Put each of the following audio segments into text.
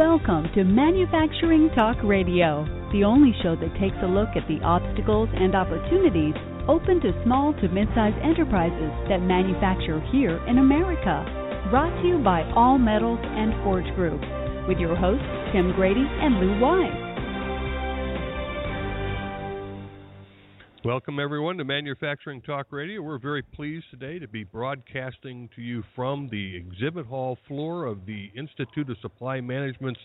Welcome to Manufacturing Talk Radio, the only show that takes a look at the obstacles and opportunities open to small to mid-sized enterprises that manufacture here in America. Brought to you by All Metals and Forge Group, with your hosts Tim Grady and Lou Weiss. Welcome, everyone, to Manufacturing Talk Radio. We're very pleased today to be broadcasting to you from the exhibit hall floor of the Institute of Supply Management's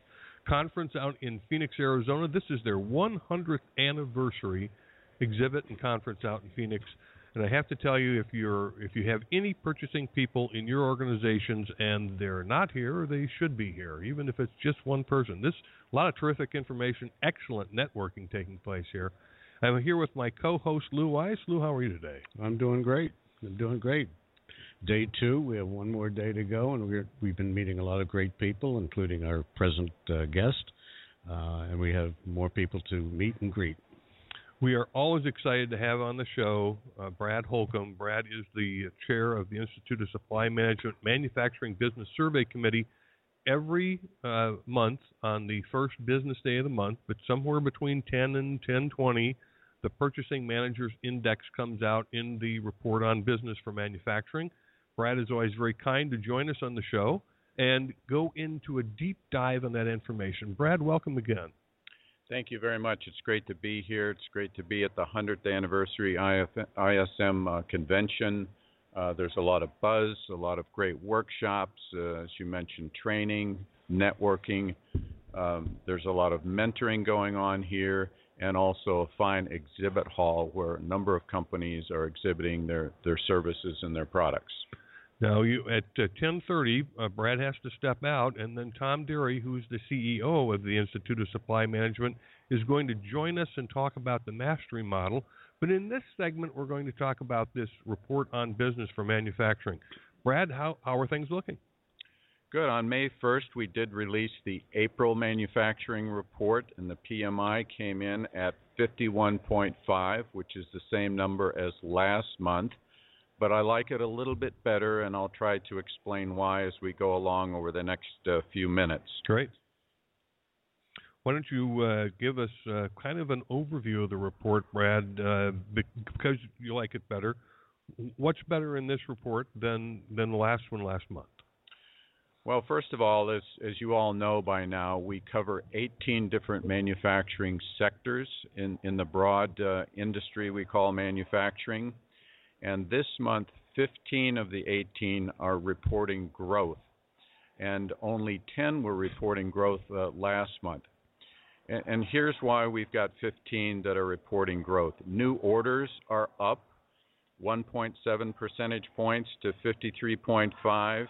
conference out in Phoenix, Arizona. This is their 100th anniversary exhibit and conference out in Phoenix. And I have to tell you, if you're if you have any purchasing people in your organizations and they're not here, they should be here, even if it's just one person. This a lot of terrific information, excellent networking taking place here. I'm here with my co-host Lou Weiss. Lou, how are you today? I'm doing great. I'm doing great. Day two. We have one more day to go, and we're, we've been meeting a lot of great people, including our present uh, guest, uh, and we have more people to meet and greet. We are always excited to have on the show uh, Brad Holcomb. Brad is the chair of the Institute of Supply Management Manufacturing Business Survey Committee. Every uh, month on the first business day of the month, but somewhere between 10 and 10:20, the Purchasing Managers Index comes out in the report on business for manufacturing. Brad is always very kind to join us on the show and go into a deep dive on that information. Brad, welcome again. Thank you very much. It's great to be here. It's great to be at the 100th anniversary ISM uh, convention. Uh, there's a lot of buzz, a lot of great workshops, uh, as you mentioned, training, networking. Um, there's a lot of mentoring going on here, and also a fine exhibit hall where a number of companies are exhibiting their, their services and their products. Now, you at uh, 10:30, uh, Brad has to step out, and then Tom Derry, who's the CEO of the Institute of Supply Management, is going to join us and talk about the mastery model. But in this segment, we're going to talk about this report on business for manufacturing. Brad, how how are things looking? Good. On May 1st, we did release the April manufacturing report, and the PMI came in at 51.5, which is the same number as last month. But I like it a little bit better, and I'll try to explain why as we go along over the next uh, few minutes. Great. Why don't you uh, give us uh, kind of an overview of the report, Brad, uh, because you like it better? What's better in this report than than the last one last month? Well, first of all, as, as you all know by now, we cover 18 different manufacturing sectors in, in the broad uh, industry we call manufacturing. And this month, 15 of the 18 are reporting growth, and only 10 were reporting growth uh, last month. And, and here's why we've got 15 that are reporting growth. New orders are up 1.7 percentage points to 53.5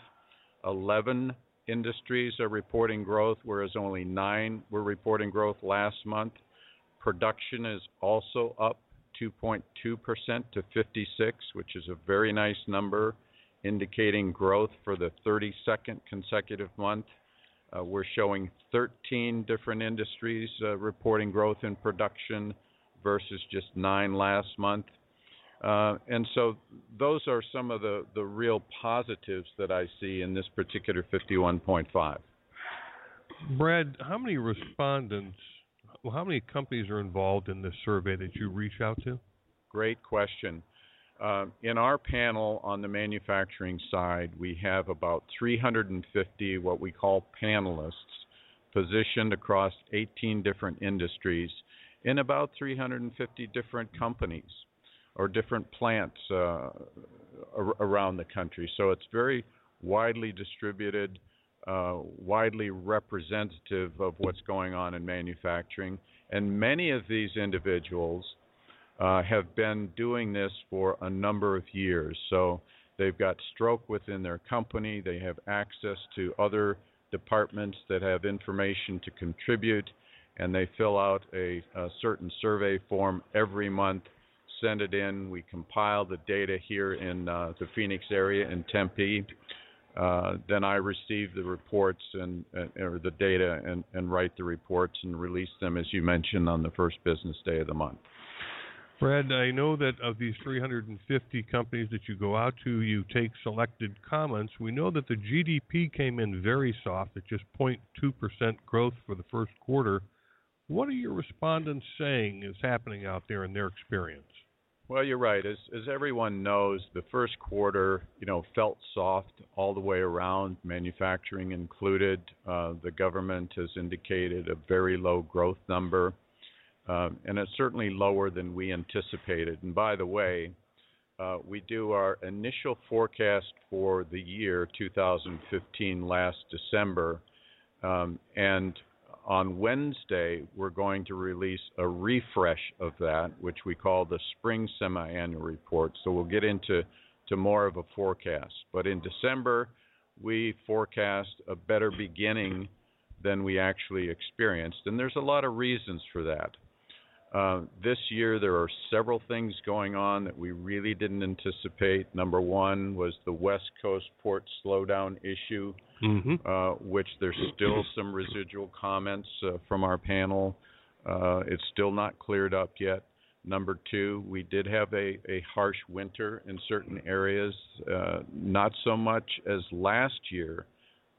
11 industries are reporting growth, whereas only nine were reporting growth last month. Production is also up 2.2% to 56, which is a very nice number, indicating growth for the 32nd consecutive month. Uh, we're showing 13 different industries uh, reporting growth in production versus just nine last month. Uh, and so those are some of the, the real positives that I see in this particular 51.5. Brad, how many respondents, well, how many companies are involved in this survey that you reach out to? Great question. Uh, in our panel on the manufacturing side, we have about 350 what we call panelists positioned across 18 different industries in about 350 different companies or different plants uh, around the country. So it's very widely distributed, uh, widely representative of what's going on in manufacturing. And many of these individuals uh, have been doing this for a number of years. So they've got stroke within their company, they have access to other departments that have information to contribute, and they fill out a, a certain survey form every month send it in. We compile the data here in uh, the Phoenix area in Tempe. Uh, then I receive the reports and uh, or the data and, and write the reports and release them, as you mentioned, on the first business day of the month. Brad, I know that of these 350 companies that you go out to, you take selected comments. We know that the GDP came in very soft at just 0.2% growth for the first quarter. What are your respondents saying is happening out there in their experience? Well, you're right. As as everyone knows, the first quarter, you know, felt soft all the way around, manufacturing included. Uh, the government has indicated a very low growth number. Uh, and it's certainly lower than we anticipated. And by the way, uh, we do our initial forecast for the year 2015 last December, um, and on Wednesday we're going to release a refresh of that, which we call the spring semi-annual report. So we'll get into to more of a forecast. But in December, we forecast a better beginning than we actually experienced, and there's a lot of reasons for that. Uh, this year, there are several things going on that we really didn't anticipate. Number one was the West Coast port slowdown issue, mm-hmm. uh, which there's still some residual comments uh, from our panel. Uh, it's still not cleared up yet. Number two, we did have a, a harsh winter in certain areas, uh, not so much as last year.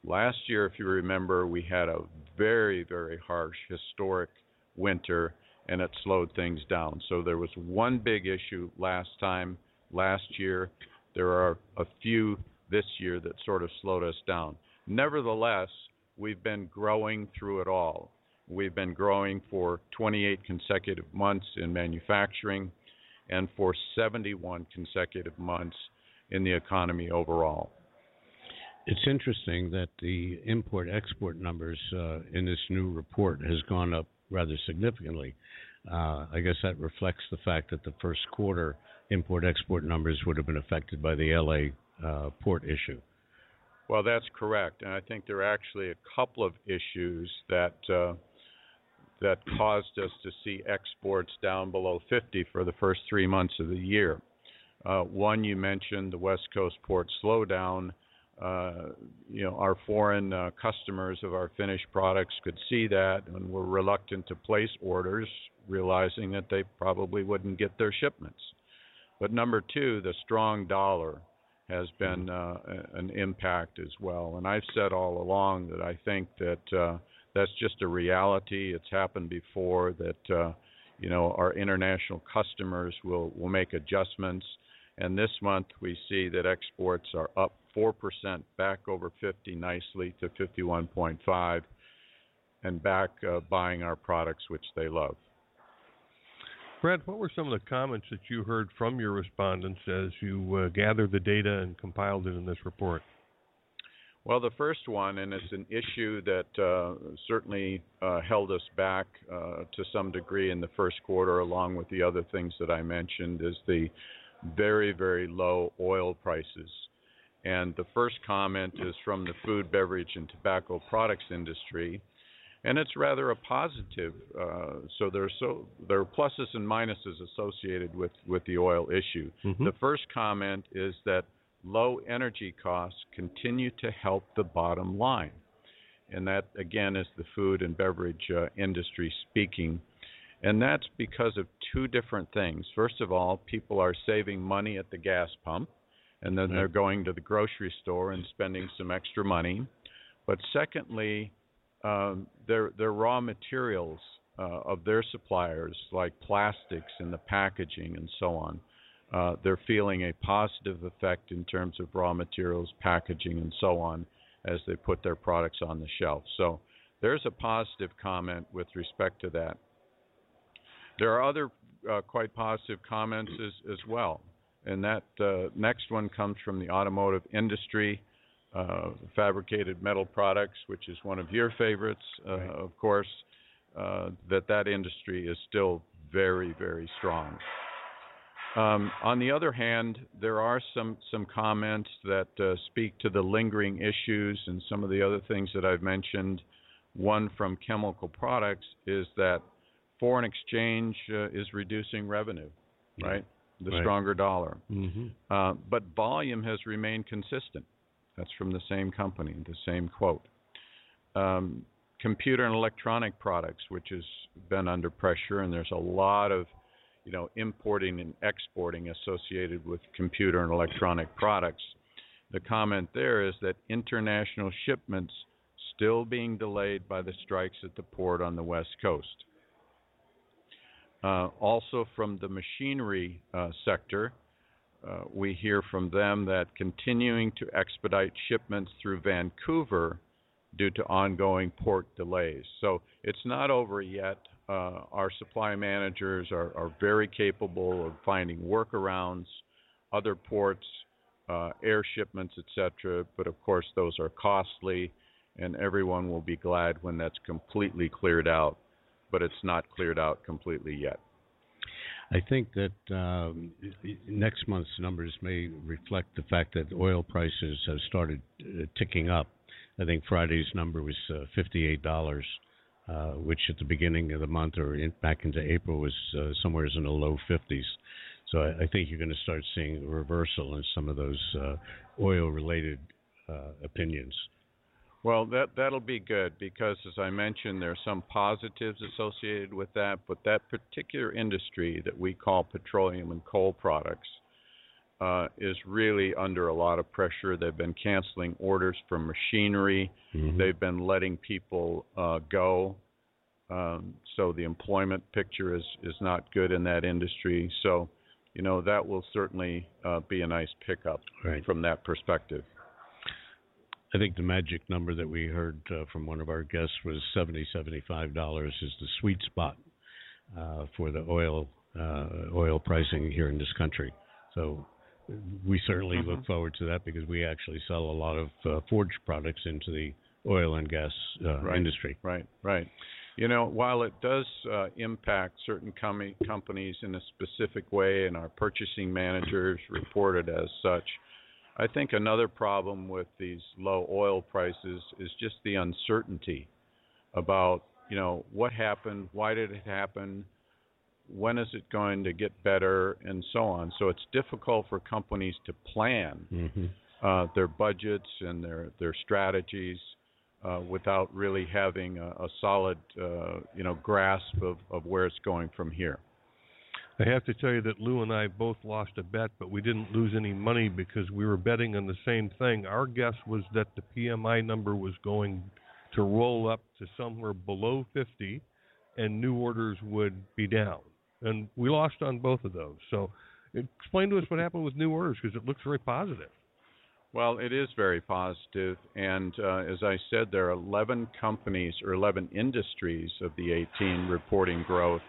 Last year, if you remember, we had a very, very harsh historic winter and it slowed things down. So there was one big issue last time, last year. There are a few this year that sort of slowed us down. Nevertheless, we've been growing through it all. We've been growing for 28 consecutive months in manufacturing and for 71 consecutive months in the economy overall. It's interesting that the import export numbers uh, in this new report has gone up rather significantly. Uh, I guess that reflects the fact that the first quarter import export numbers would have been affected by the LA uh, port issue. Well, that's correct, and I think there are actually a couple of issues that uh, that caused us to see exports down below 50 for the first three months of the year. Uh, one you mentioned, the West Coast port slowdown you know, our foreign uh, customers of our finished products could see that and were reluctant to place orders, realizing that they probably wouldn't get their shipments. But number two, the strong dollar has been uh, an impact as well. And I've said all along that I think that uh, that's just a reality. It's happened before that uh, you know our international customers will will make adjustments. And this month we see that exports are up 4% back over 50 nicely to 51.5 and back uh, buying our products which they love. Brad, what were some of the comments that you heard from your respondents as you uh, gathered the data and compiled it in this report? Well, the first one, and it's an issue that uh, certainly uh, held us back uh, to some degree in the first quarter, along with the other things that I mentioned, is the very, very low oil prices. And the first comment is from the food, beverage, and tobacco products industry, and it's rather a positive. Uh, so there's so there are pluses and minuses associated with with the oil issue. Mm-hmm. The first comment is that low energy costs continue to help the bottom line, and that again is the food and beverage uh, industry speaking. And that's because of two different things. First of all, people are saving money at the gas pump and then they're going to the grocery store and spending some extra money. But secondly, um, their their raw materials uh, of their suppliers, like plastics and the packaging and so on, uh, they're feeling a positive effect in terms of raw materials, packaging, and so on as they put their products on the shelf. So there's a positive comment with respect to that. There are other uh, quite positive comments as, as well and that uh, next one comes from the automotive industry, uh, fabricated metal products, which is one of your favorites, uh, right. of course. Uh, that that industry is still very very strong. Um, on the other hand, there are some some comments that uh, speak to the lingering issues and some of the other things that I've mentioned. One from chemical products is that foreign exchange uh, is reducing revenue, right? The right. stronger dollar. Mm-hmm. Uh, but volume has remained consistent. That's from the same company, the same quote. Um, computer and electronic products, which has been under pressure, and there's a lot of you know, importing and exporting associated with computer and electronic products. The comment there is that international shipments still being delayed by the strikes at the port on the West Coast. Uh, also, from the machinery uh, sector, uh, we hear from them that continuing to expedite shipments through Vancouver due to ongoing port delays. So it's not over yet. Uh, our supply managers are, are, very capable of finding workarounds, other ports, uh, air shipments, etc. But of course, those are costly, and everyone will be glad when that's completely cleared out. But it's not cleared out completely yet. I think that um, next month's numbers may reflect the fact that oil prices have started uh, ticking up. I think Friday's number was uh, $58, uh, which at the beginning of the month or in, back into April was uh, somewhere in the low 50s. So I, I, think you're going to start seeing a reversal in some of those uh, oil-related uh, opinions. Well, that that'll be good because, as I mentioned, there are some positives associated with that. But that particular industry that we call petroleum and coal products uh, is really under a lot of pressure. They've been canceling orders from machinery. Mm-hmm. They've been letting people uh, go. Um, so the employment picture is is not good in that industry. So, you know, that will certainly uh, be a nice pickup right. from that perspective. I think the magic number that we heard uh, from one of our guests was 70 75 dollars is the sweet spot uh, for the oil uh, oil pricing here in this country. So we certainly mm-hmm. look forward to that because we actually sell a lot of uh, forged products into the oil and gas uh, right. industry. Right, right. You know, while it does uh, impact certain com- companies in a specific way, and our purchasing managers reported as such, I think another problem with these low oil prices is just the uncertainty about, you know, what happened, why did it happen, when is it going to get better, and so on. So it's difficult for companies to plan mm-hmm. uh, their budgets and their their strategies uh, without really having a, a solid, uh, you know, grasp of, of where it's going from here. I have to tell you that Lou and I both lost a bet, but we didn't lose any money because we were betting on the same thing. Our guess was that the PMI number was going to roll up to somewhere below 50 and new orders would be down. And we lost on both of those. So explain to us what happened with new orders because it looks very positive. Well, it is very positive. and uh, as I said, there are 11 companies or 11 industries of the 18 reporting growth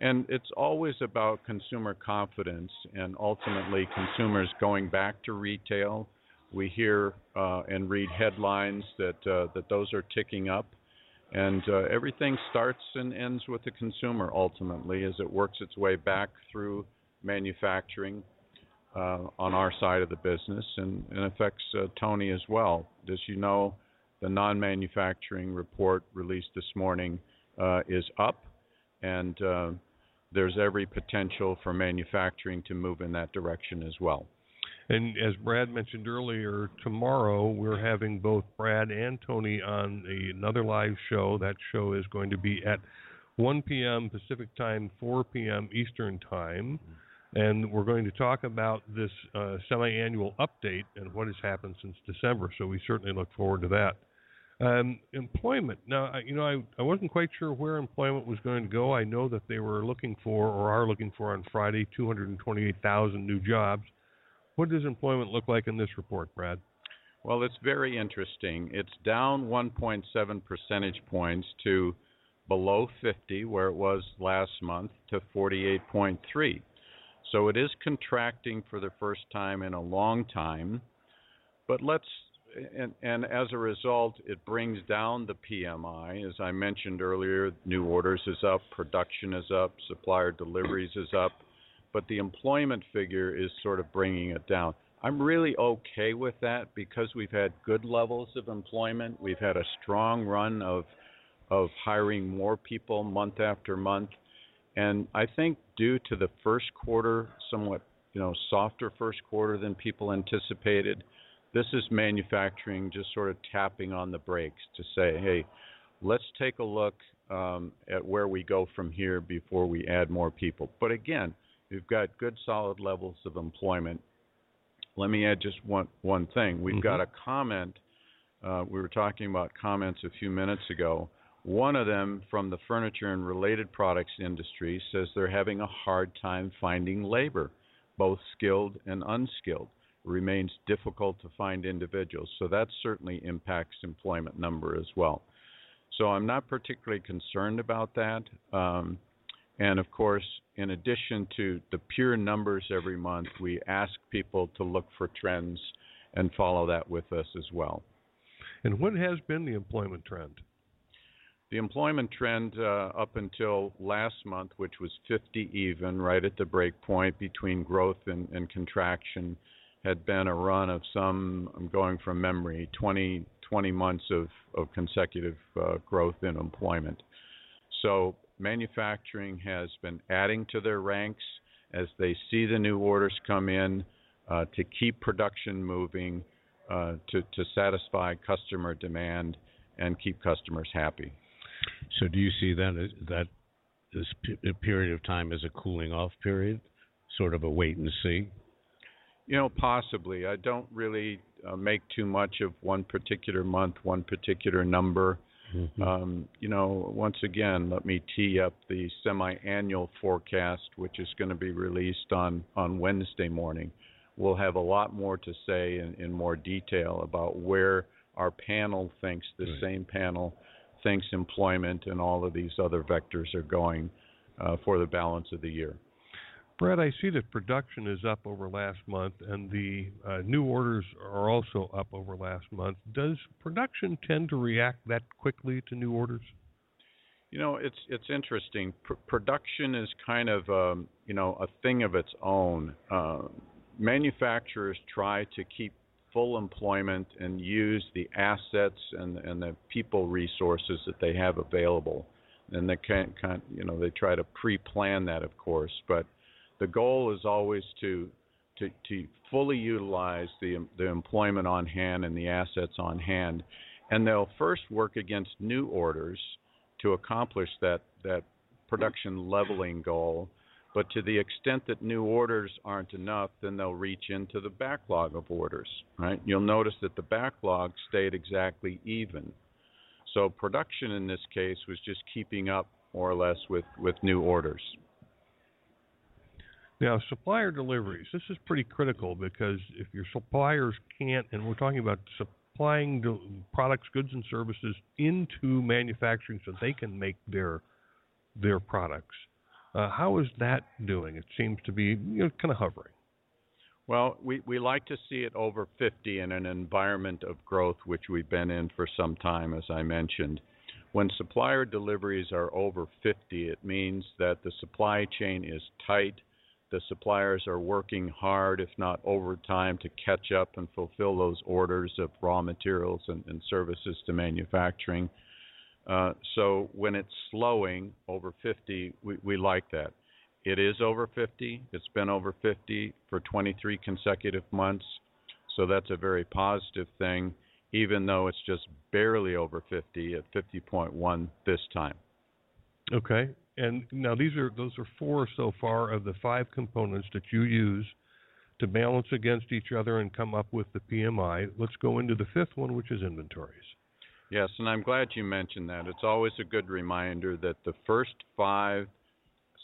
and it's always about consumer confidence and ultimately consumers going back to retail. We hear uh, and read headlines that uh, that those are ticking up, and uh, everything starts and ends with the consumer ultimately as it works its way back through manufacturing uh, on our side of the business and, and affects uh, Tony as well. As you know, the non-manufacturing report released this morning uh, is up, and there's every potential for manufacturing to move in that direction as well. And as Brad mentioned earlier, tomorrow we're having both Brad and Tony on another live show. That show is going to be at 1 p.m. Pacific time, 4 p.m. Eastern time. And we're going to talk about this uh, semi annual update and what has happened since December. So we certainly look forward to that. Um, employment. Now, you know, I, I wasn't quite sure where employment was going to go. I know that they were looking for, or are looking for on Friday, 228,000 new jobs. What does employment look like in this report, Brad? Well, it's very interesting. It's down 1.7 percentage points to below 50, where it was last month, to 48.3. So it is contracting for the first time in a long time. But let's and, and as a result, it brings down the PMI. As I mentioned earlier, new orders is up, production is up, supplier deliveries is up, but the employment figure is sort of bringing it down. I'm really okay with that because we've had good levels of employment. We've had a strong run of of hiring more people month after month. And I think due to the first quarter, somewhat you know softer first quarter than people anticipated, this is manufacturing just sort of tapping on the brakes to say, hey, let's take a look um, at where we go from here before we add more people. But again, we've got good solid levels of employment. Let me add just one one thing. We've mm-hmm. got a comment. Uh, we were talking about comments a few minutes ago. One of them from the furniture and related products industry says they're having a hard time finding labor, both skilled and unskilled. Remains difficult to find individuals, so that certainly impacts employment number as well. So I'm not particularly concerned about that. Um, and of course, in addition to the pure numbers every month, we ask people to look for trends and follow that with us as well. And what has been the employment trend? The employment trend uh, up until last month, which was 50 even, right at the break point between growth and, and contraction, had been a run of some, I'm going from memory, 20, 20 months of, of consecutive uh, growth in employment. So manufacturing has been adding to their ranks as they see the new orders come in uh, to keep production moving, uh, to, to satisfy customer demand, and keep customers happy. So, do you see that that this period of time as a cooling off period, sort of a wait and see? You know, possibly. I don't really uh, make too much of one particular month, one particular number. Mm-hmm. Um, you know, once again, let me tee up the semi-annual forecast, which is going to be released on on Wednesday morning. We'll have a lot more to say in, in more detail about where our panel thinks the right. same panel thinks employment and all of these other vectors are going uh, for the balance of the year. Brad, I see that production is up over last month, and the uh, new orders are also up over last month. Does production tend to react that quickly to new orders? You know, it's it's interesting. Pr- production is kind of um, you know a thing of its own. Uh, manufacturers try to keep full employment and use the assets and and the people resources that they have available, and they can't, can't you know they try to pre-plan that, of course, but the goal is always to to, to fully utilize the the employment on hand and the assets on hand, and they'll first work against new orders to accomplish that that production leveling goal. But to the extent that new orders aren't enough, then they'll reach into the backlog of orders. Right? You'll notice that the backlog stayed exactly even. So production in this case was just keeping up more or less with, with new orders. Now, supplier deliveries. This is pretty critical because if your suppliers can't, and we're talking about supplying products, goods, and services into manufacturing so they can make their their products. Uh, how is that doing? It seems to be you know, kind of hovering. Well, we, we like to see it over 50 in an environment of growth, which we've been in for some time, as I mentioned. When supplier deliveries are over 50, it means that the supply chain is tight the suppliers are working hard, if not overtime, to catch up and fulfill those orders of raw materials and, and services to manufacturing. Uh, so when it's slowing over 50, we, we like that. It is over 50. It's been over 50 for 23 consecutive months. So that's a very positive thing, even though it's just barely over 50 at 50.1 this time. Okay. And now these are those are four so far of the five components that you use to balance against each other and come up with the PMI. Let's go into the fifth one, which is inventories. Yes, and I'm glad you mentioned that. It's always a good reminder that the first five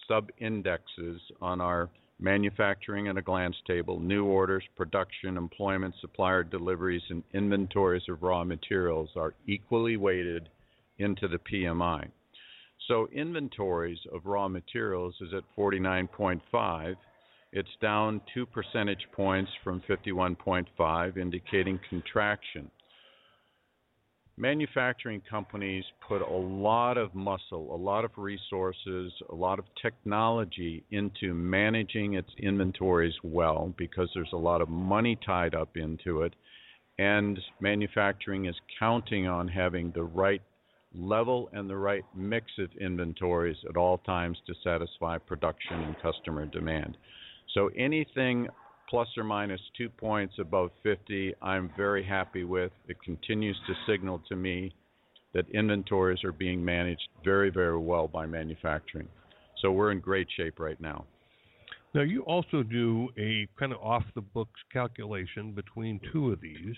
sub indexes on our manufacturing at a glance table new orders, production, employment, supplier deliveries, and inventories of raw materials are equally weighted into the PMI. So inventories of raw materials is at 49.5. It's down 2 percentage points from 51.5, indicating contraction. Manufacturing companies put a lot of muscle, a lot of resources, a lot of technology into managing its inventories well because there's a lot of money tied up into it. And manufacturing is counting on having the right level and the right mix of inventories at all times to satisfy production and customer demand. So anything plus or minus two points above 50, I'm very happy with. It continues to signal to me that inventories are being managed very, very well by manufacturing. So we're in great shape right now. Now, you also do a kind of off the books calculation between two of these.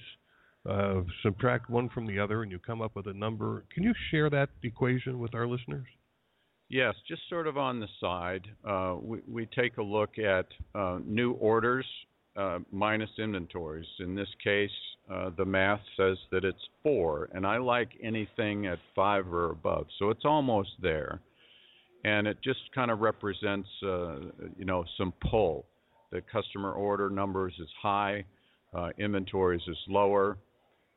Uh, subtract one from the other, and you come up with a number. Can you share that equation with our listeners? Yes, just sort of on the side, uh, we, we, take a look at uh, new orders uh, minus inventories. In this case, uh, the math says that it's four, and I like anything at five or above, so it's almost there. And it just kind of represents, uh, you know, some pull. The customer order numbers is high, inventories is lower.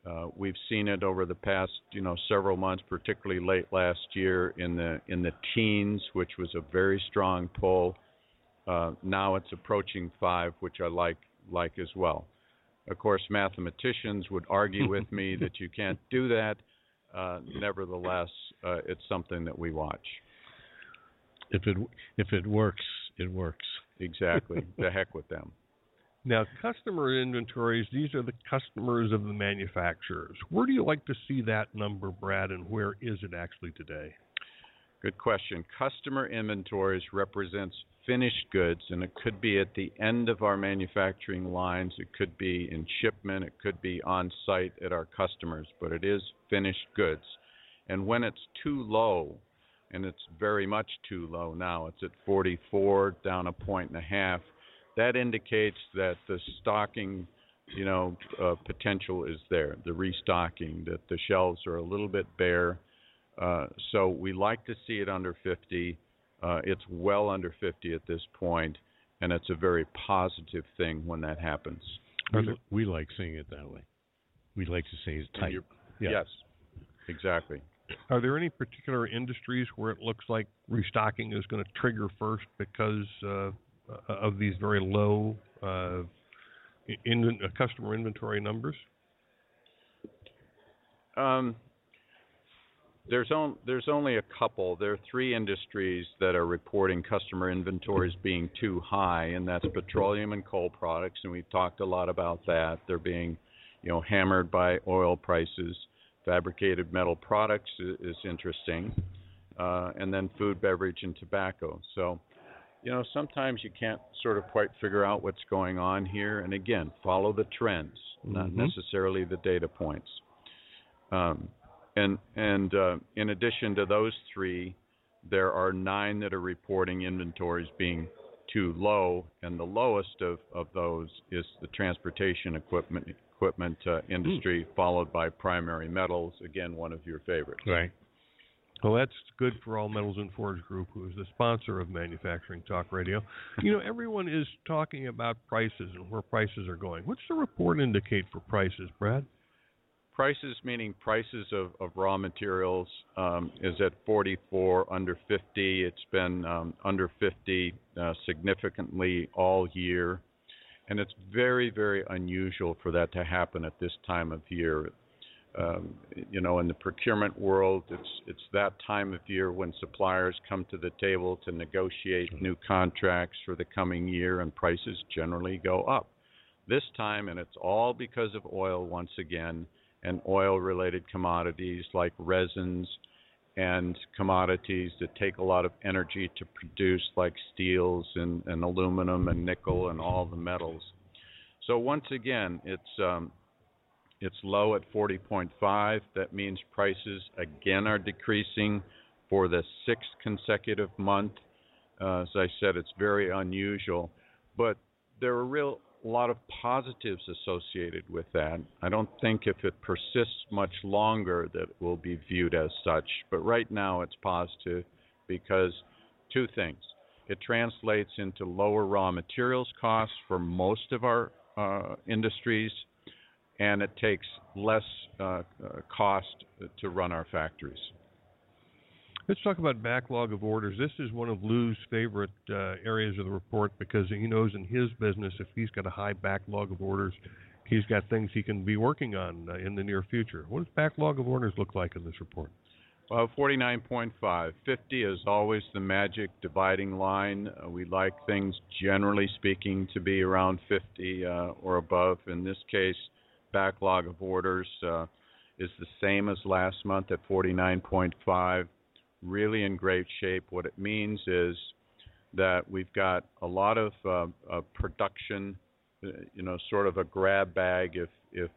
Uh, we've seen it over the past, you know, several months, particularly late last year in the in the teens, which was a very strong pull. Uh, now it's approaching five, which I like like as well. Of course, mathematicians would argue with me that you can't do that. Uh, nevertheless, uh, it's something that we watch. If it if it works, it works. Exactly. the heck with them. Now, customer inventories, these are the customers of the manufacturers. Where do you like to see that number, Brad, and where is it actually today? Good question. Customer inventories represents finished goods, and it could be at the end of our manufacturing lines, it could be in shipment, it could be on site at our customers, but it is finished goods. And when it's too low, and it's very much too low now, it's at 44, down a point and a half that indicates that the stocking, you know, uh, potential is there. The restocking, that the shelves are a little bit bare. Uh, so we like to see it under 50. Uh, it's well under 50 at this point, and it's a very positive thing when that happens. We, we like seeing it that way. We like to say it's tight. Yeah. Yes, exactly. Are there any particular industries where it looks like restocking is going to trigger first because uh, uh, of these very low uh, in, uh, customer inventory numbers? Um, there's, on, there's only a couple. There are three industries that are reporting customer inventories being too high, and that's petroleum and coal products. And we've talked a lot about that. They're being, you know, hammered by oil prices. Fabricated metal products is, is interesting, uh, and then food, beverage, and tobacco. So you know, sometimes you can't sort of quite figure out what's going on here. And again, follow the trends, mm-hmm. not necessarily the data points. Um, and and uh, in addition to those three, there are nine that are reporting inventories being too low, and the lowest of, of those is the transportation equipment equipment uh, industry, mm. followed by primary metals. Again, one of your favorites. Right. Well, that's good for All Metals and Forge Group, who is the sponsor of Manufacturing Talk Radio. You know, everyone is talking about prices and where prices are going. What's the report indicate for prices, Brad? Prices, meaning prices of, of raw materials, um, is at 44, under 50. It's been um, under 50 uh, significantly all year. And it's very, very unusual for that to happen at this time of year. Um, you know, in the procurement world, it's it's that time of year when suppliers come to the table to negotiate new contracts for the coming year, and prices generally go up. This time, and it's all because of oil once again, and oil-related commodities like resins and commodities that take a lot of energy to produce, like steels and, and aluminum and nickel and all the metals. So once again, it's um, it's low at 40.5. That means prices again are decreasing for the sixth consecutive month. Uh, as I said, it's very unusual, but there are a real lot of positives associated with that. I don't think if it persists much longer that it will be viewed as such, but right now it's positive because two things. It translates into lower raw materials costs for most of our uh, industries and it takes less uh, uh, cost to run our factories. Let's talk about backlog of orders. This is one of Lou's favorite uh, areas of the report because he knows in his business if he's got a high backlog of orders, he's got things he can be working on uh, in the near future. What does backlog of orders look like in this report? Well, 49.5. 50 is always the magic dividing line. Uh, we like things, generally speaking, to be around 50 uh, or above. In this case, backlog of orders. Uh, is the same as last month at 49.5. Really in great shape. What it means is that we've got a lot of uh, uh, production, you know, sort of a grab bag. If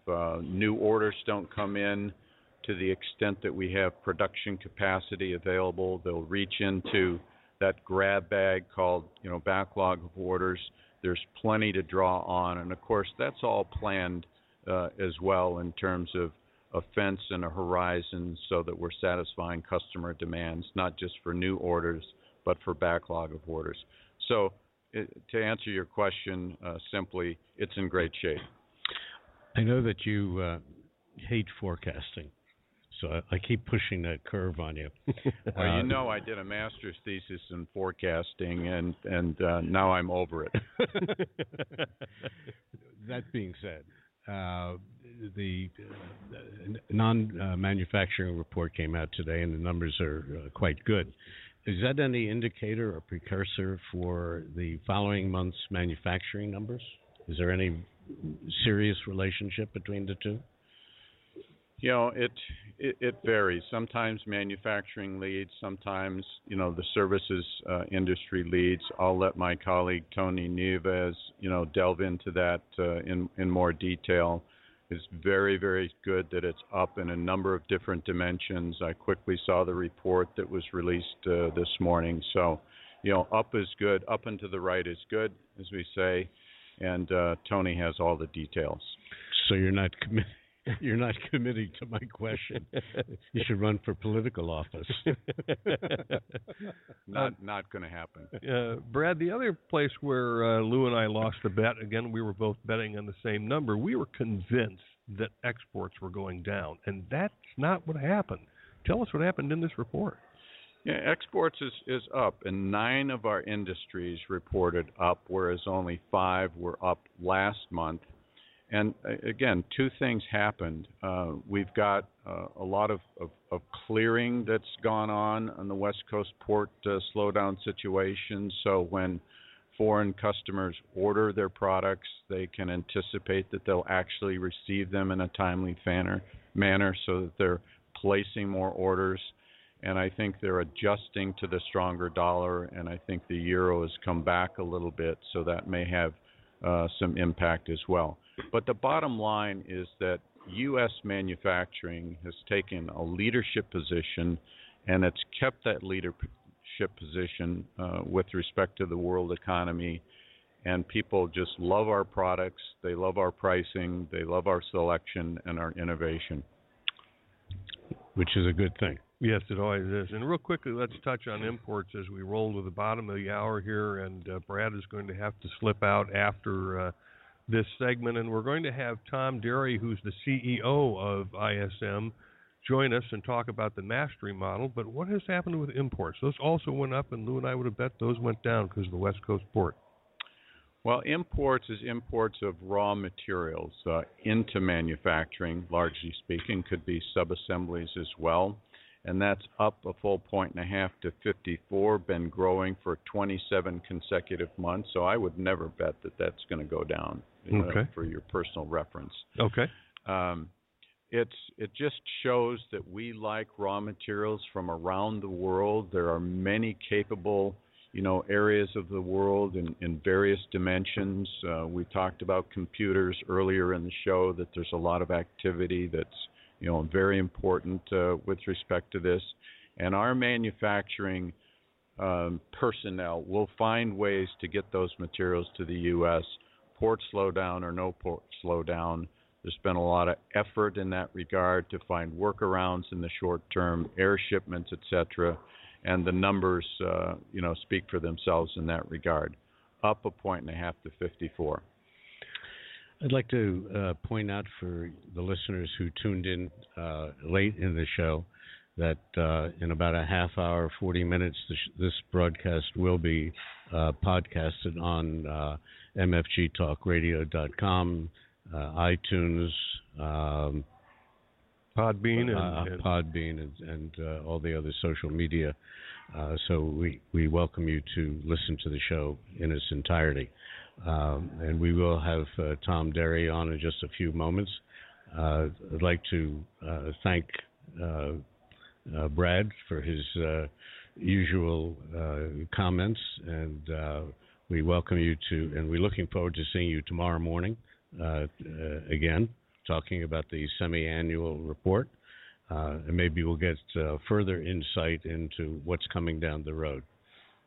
new orders don't come in to the extent that we have production capacity available, they'll reach into that grab bag called you know backlog of orders. There's plenty to draw on, and of course that's all planned uh, as well in terms of a fence and a horizon so that we're satisfying customer demands, not just for new orders, but for backlog of orders. So, it, to answer your question uh, simply, it's in great shape. I know that you uh, hate forecasting, so I, I, keep pushing that curve on you. well, you uh, know, I did a master's thesis in forecasting, and and uh, now I'm over it. that being said, uh, the uh, non-manufacturing report came out today, and the numbers are uh, quite good. Is that any indicator or precursor for the following month's manufacturing numbers? Is there any serious relationship between the two? You know, it it, it varies. Sometimes manufacturing leads, sometimes you know the services uh, industry leads. I'll let my colleague Tony Nieves, you know, delve into that uh, in in more detail. It's very very good that it's up in a number of different dimensions. I quickly saw the report that was released uh, this morning. So, you know, up is good. Up and to the right is good, as we say. And uh, Tony has all the details. So you're not committed You're not committing to my question. you should run for political office. not not going to happen. Uh, Brad, the other place where uh, Lou and I lost the bet, again, we were both betting on the same number. We were convinced that exports were going down, and that's not what happened. Tell us what happened in this report. Yeah, exports is, is up, and nine of our industries reported up, whereas only five were up last month. And uh, again, two things happened. Uh, we've got uh, a lot of, of, of, clearing that's gone on on the West Coast port uh, slowdown situation. So when foreign customers order their products, they can anticipate that they'll actually receive them in a timely manner, manner so that they're placing more orders. And I think they're adjusting to the stronger dollar, and I think the euro has come back a little bit, so that may have uh, some impact as well. But the bottom line is that U.S. manufacturing has taken a leadership position, and it's kept that leadership position uh, with respect to the world economy. And people just love our products, they love our pricing, they love our selection and our innovation. Which is a good thing. Yes, it always is. And real quickly, let's touch on imports as we roll to the bottom of the hour here. And uh, Brad is going to have to slip out after uh, this segment, and we're going to have Tom Derry, who's the CEO of ISM, join us and talk about the mastery model. But what has happened with imports? Those also went up, and Lou and I would have bet those went down because of the West Coast port. Well, imports is imports of raw materials uh, into manufacturing, largely speaking, could be subassemblies as well and that's up a full point and a half to 54. Been growing for 27 consecutive months, so I would never bet that that's going to go down. Okay. for your personal reference. Okay. Um, it's it just shows that we like raw materials from around the world. There are many capable, you know, areas of the world in, in various dimensions. Uh, we talked about computers earlier in the show. That there's a lot of activity that's you know, very important uh, with respect to this. And our manufacturing um, personnel will find ways to get those materials to the U.S. Port slowdown or no port slowdown. There's been a lot of effort in that regard to find workarounds in the short term, air shipments, etc. And the numbers, uh, you know, speak for themselves in that regard. Up a point and a half to 54. I'd like to uh, point out for the listeners who tuned in uh, late in the show that uh, in about a half hour, 40 minutes, this, this broadcast will be uh, podcasted on uh, mfgtalkradio.com, uh, iTunes, um, Podbean, and, and Podbean, and, and all the other social media. so we, we welcome you to listen to the show in its entirety. Um, and we will have uh, Tom Derry on in just a few moments. Uh, I'd like to uh, thank uh, uh, Brad for his usual comments, and we welcome you to, and we're looking forward to seeing you tomorrow morning again, talking about the semi-annual report. Uh, and maybe we'll get uh, further insight into what's coming down the road.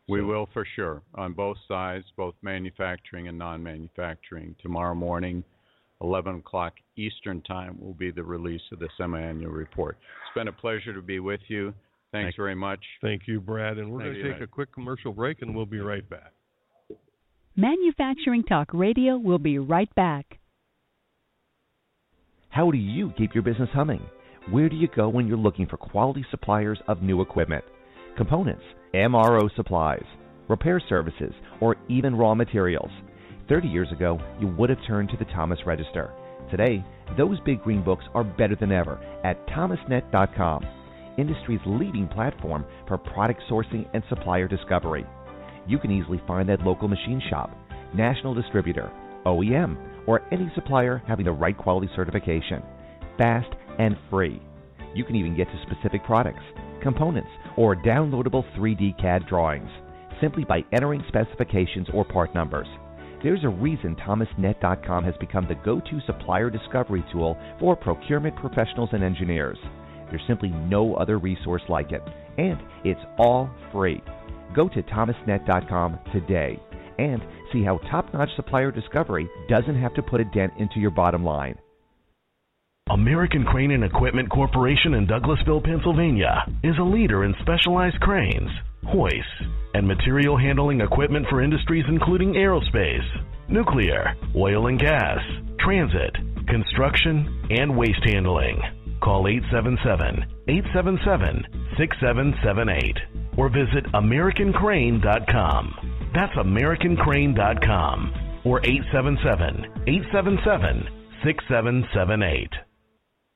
We will for sure on both sides, both manufacturing and non-manufacturing. Tomorrow morning, 11 o'clock Eastern Time will be the release of the semi-annual report. It's been a pleasure to be with you. Thanks Thank very much. Thank you, Brad. And we're going to take a quick commercial break, and we'll be right back. Manufacturing Talk Radio will be right back. How do you keep your business humming? Where do you go when you're looking for quality suppliers of new equipment, components, MRO supplies, repair services, or even raw materials? 30 years ago, you would have turned to the Thomas Register. Today, those big green books are better than ever at thomasnet.com, industry's leading platform for product sourcing and supplier discovery. You can easily find that local machine shop, national distributor, OEM, or any supplier having the right quality certification. Fast and free. You can even get to specific products, components, or downloadable 3D CAD drawings simply by entering specifications or part numbers. There's a reason ThomasNet.com has become the go to supplier discovery tool for procurement professionals and engineers. There's simply no other resource like it, and it's all free. Go to ThomasNet.com today and see how top notch supplier discovery doesn't have to put a dent into your bottom line. American Crane and Equipment Corporation in Douglassville, Pennsylvania is a leader in specialized cranes, hoists, and material handling equipment for industries including aerospace, nuclear, oil and gas, transit, construction, and waste handling. Call 877 877 6778 or visit AmericanCrane.com. That's AmericanCrane.com or 877 877 6778.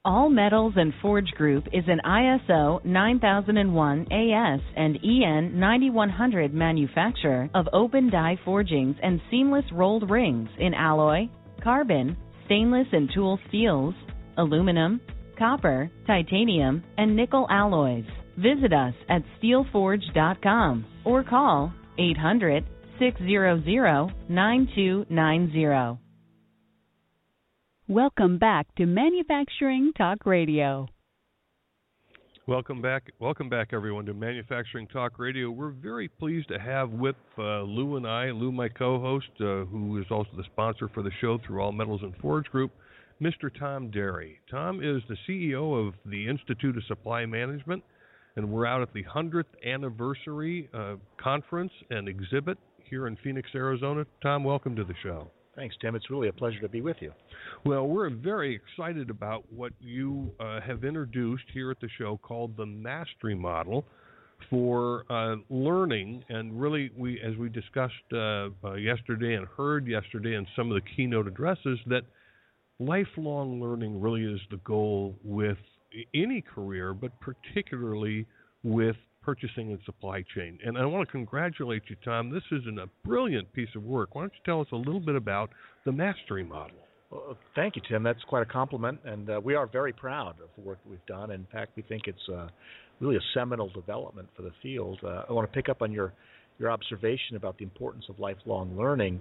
All Metals and Forge Group is an ISO 9001 AS and EN 9100 manufacturer of open die forgings and seamless rolled rings in alloy, carbon, stainless and tool steels, aluminum, copper, titanium, and nickel alloys. Visit us at steelforge.com or call 800 600 9290. Welcome back to Manufacturing Talk Radio. Welcome back, welcome back, everyone, to Manufacturing Talk Radio. We're very pleased to have with uh, Lou and I, Lou, my co-host, uh, who is also the sponsor for the show through All Metals and Forge Group, Mr. Tom Derry. Tom is the CEO of the Institute of Supply Management, and we're out at the 100th anniversary uh, conference and exhibit here in Phoenix, Arizona. Tom, welcome to the show. Thanks, Tim. It's really a pleasure to be with you. Well, we're very excited about what you uh, have introduced here at the show called the Mastery Model for uh, learning. And really, we, as we discussed uh, uh yesterday and heard yesterday in some of the keynote addresses, that lifelong learning really is the goal with any career, but particularly with purchasing and supply chain. And I want to congratulate you, Tom. This is a brilliant piece of work. Why don't you tell us a little bit about the mastery model? Well, thank you, Tim. That's quite a compliment, and uh, we are very proud of the work that we've done. In fact, we think it's uh, really a seminal development for the field. Uh, I want to pick up on your your observation about the importance of lifelong learning.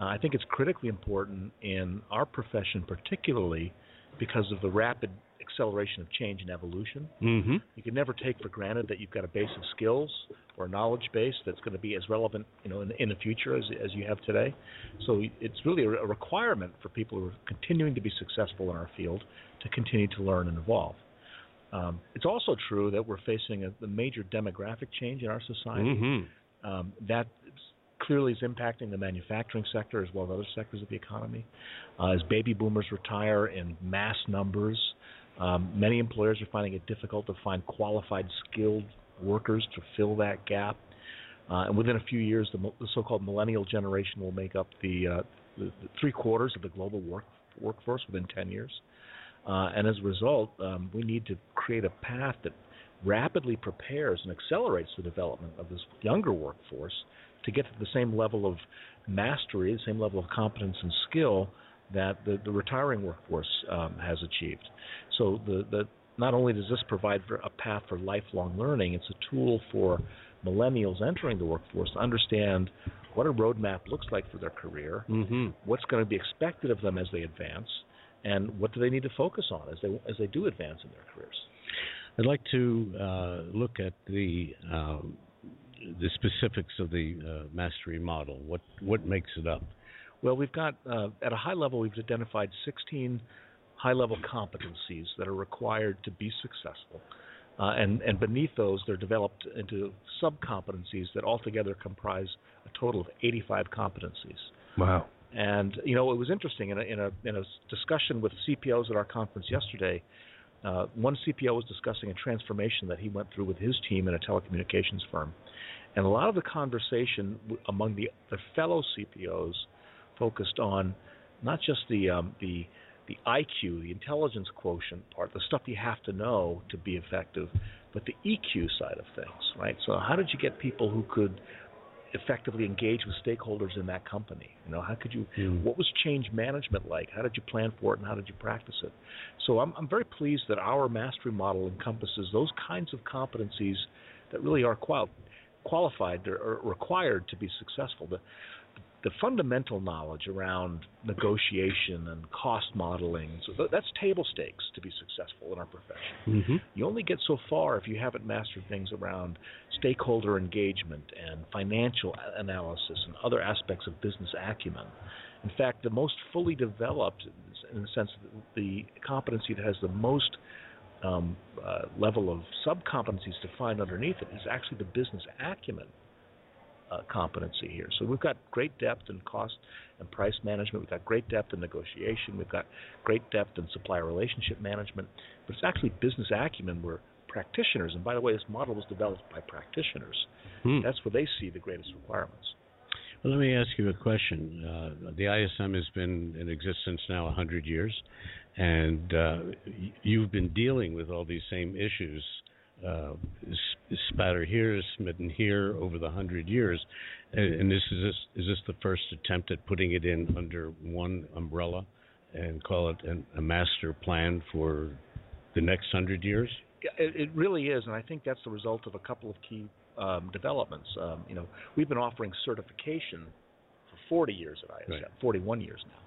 Uh, I think it's critically important in our profession, particularly because of the rapid acceleration of change and evolution. Mm-hmm. You can never take for granted that you've got a base of skills or a knowledge base that's going to be as relevant, you know, in, in the future as as you have today. So it's really a, a requirement for people who are continuing to be successful in our field to continue to learn and evolve. Um, it's also true that we're facing a, a, major demographic change in our society. Mm-hmm. Um, that clearly is impacting the manufacturing sector as well as other sectors of the economy. Uh, as baby boomers retire in mass numbers, um, many employers are finding it difficult to find qualified, skilled workers to fill that gap. Uh, and within a few years, the, the, so-called millennial generation will make up the, uh, the, the, three quarters of the global work, workforce within 10 years. Uh, and as a result, um, we need to create a path that rapidly prepares and accelerates the development of this younger workforce to get to the same level of mastery, the same level of competence and skill that the, the retiring workforce um, has achieved. So the, the not only does this provide a path for lifelong learning, it's a tool for millennials entering the workforce to understand what a roadmap looks like for their career, mm-hmm. what's going to be expected of them as they advance, and what do they need to focus on as they as they do advance in their careers. I'd like to uh, look at the um, the specifics of the uh, mastery model. What what makes it up? Well, we've got uh, at a high level, we've identified 16 high-level competencies that are required to be successful. Uh, and, and beneath those, they're developed into sub-competencies that altogether comprise a total of 85 competencies. Wow. And you know, it was interesting in a, in a, in a discussion with CPOs at our conference yesterday. Uh, one CPO was discussing a transformation that he went through with his team in a telecommunications firm, and a lot of the conversation among the, the fellow CPOs focused on not just the um, the the IQ, the intelligence quotient part, the stuff you have to know to be effective, but the EQ side of things, right? So how did you get people who could effectively engage with stakeholders in that company? You know, how could you? Mm. What was change management like? How did you plan for it, and how did you practice it? So I'm I'm very pleased that our mastery model encompasses those kinds of competencies that really are qual- qualified or required to be successful. The the fundamental knowledge around negotiation and cost modeling so that's table stakes to be successful in our profession mm-hmm. you only get so far if you haven't mastered things around stakeholder engagement and financial analysis and other aspects of business acumen in fact the most fully developed in the sense that the competency that has the most um, uh, level of sub competencies defined underneath it is actually the business acumen uh, competency here. So we've got great depth in cost and price management. We've got great depth in negotiation. We've got great depth in supplier relationship management. But it's actually business acumen where practitioners, and by the way, this model was developed by practitioners. Hmm. That's where they see the greatest requirements. Well, let me ask you a question. Uh, the ISM has been in existence now 100 years, and uh, you've been dealing with all these same issues uh, spatter here, smitten here over the hundred years. And this is this is this the first attempt at putting it in under one umbrella and call it an, a master plan for the next hundred years? It, it, really is, and I think that's the result of a couple of key um, developments. Um, you know, we've been offering certification for 40 years at ISM, right. 41 years now.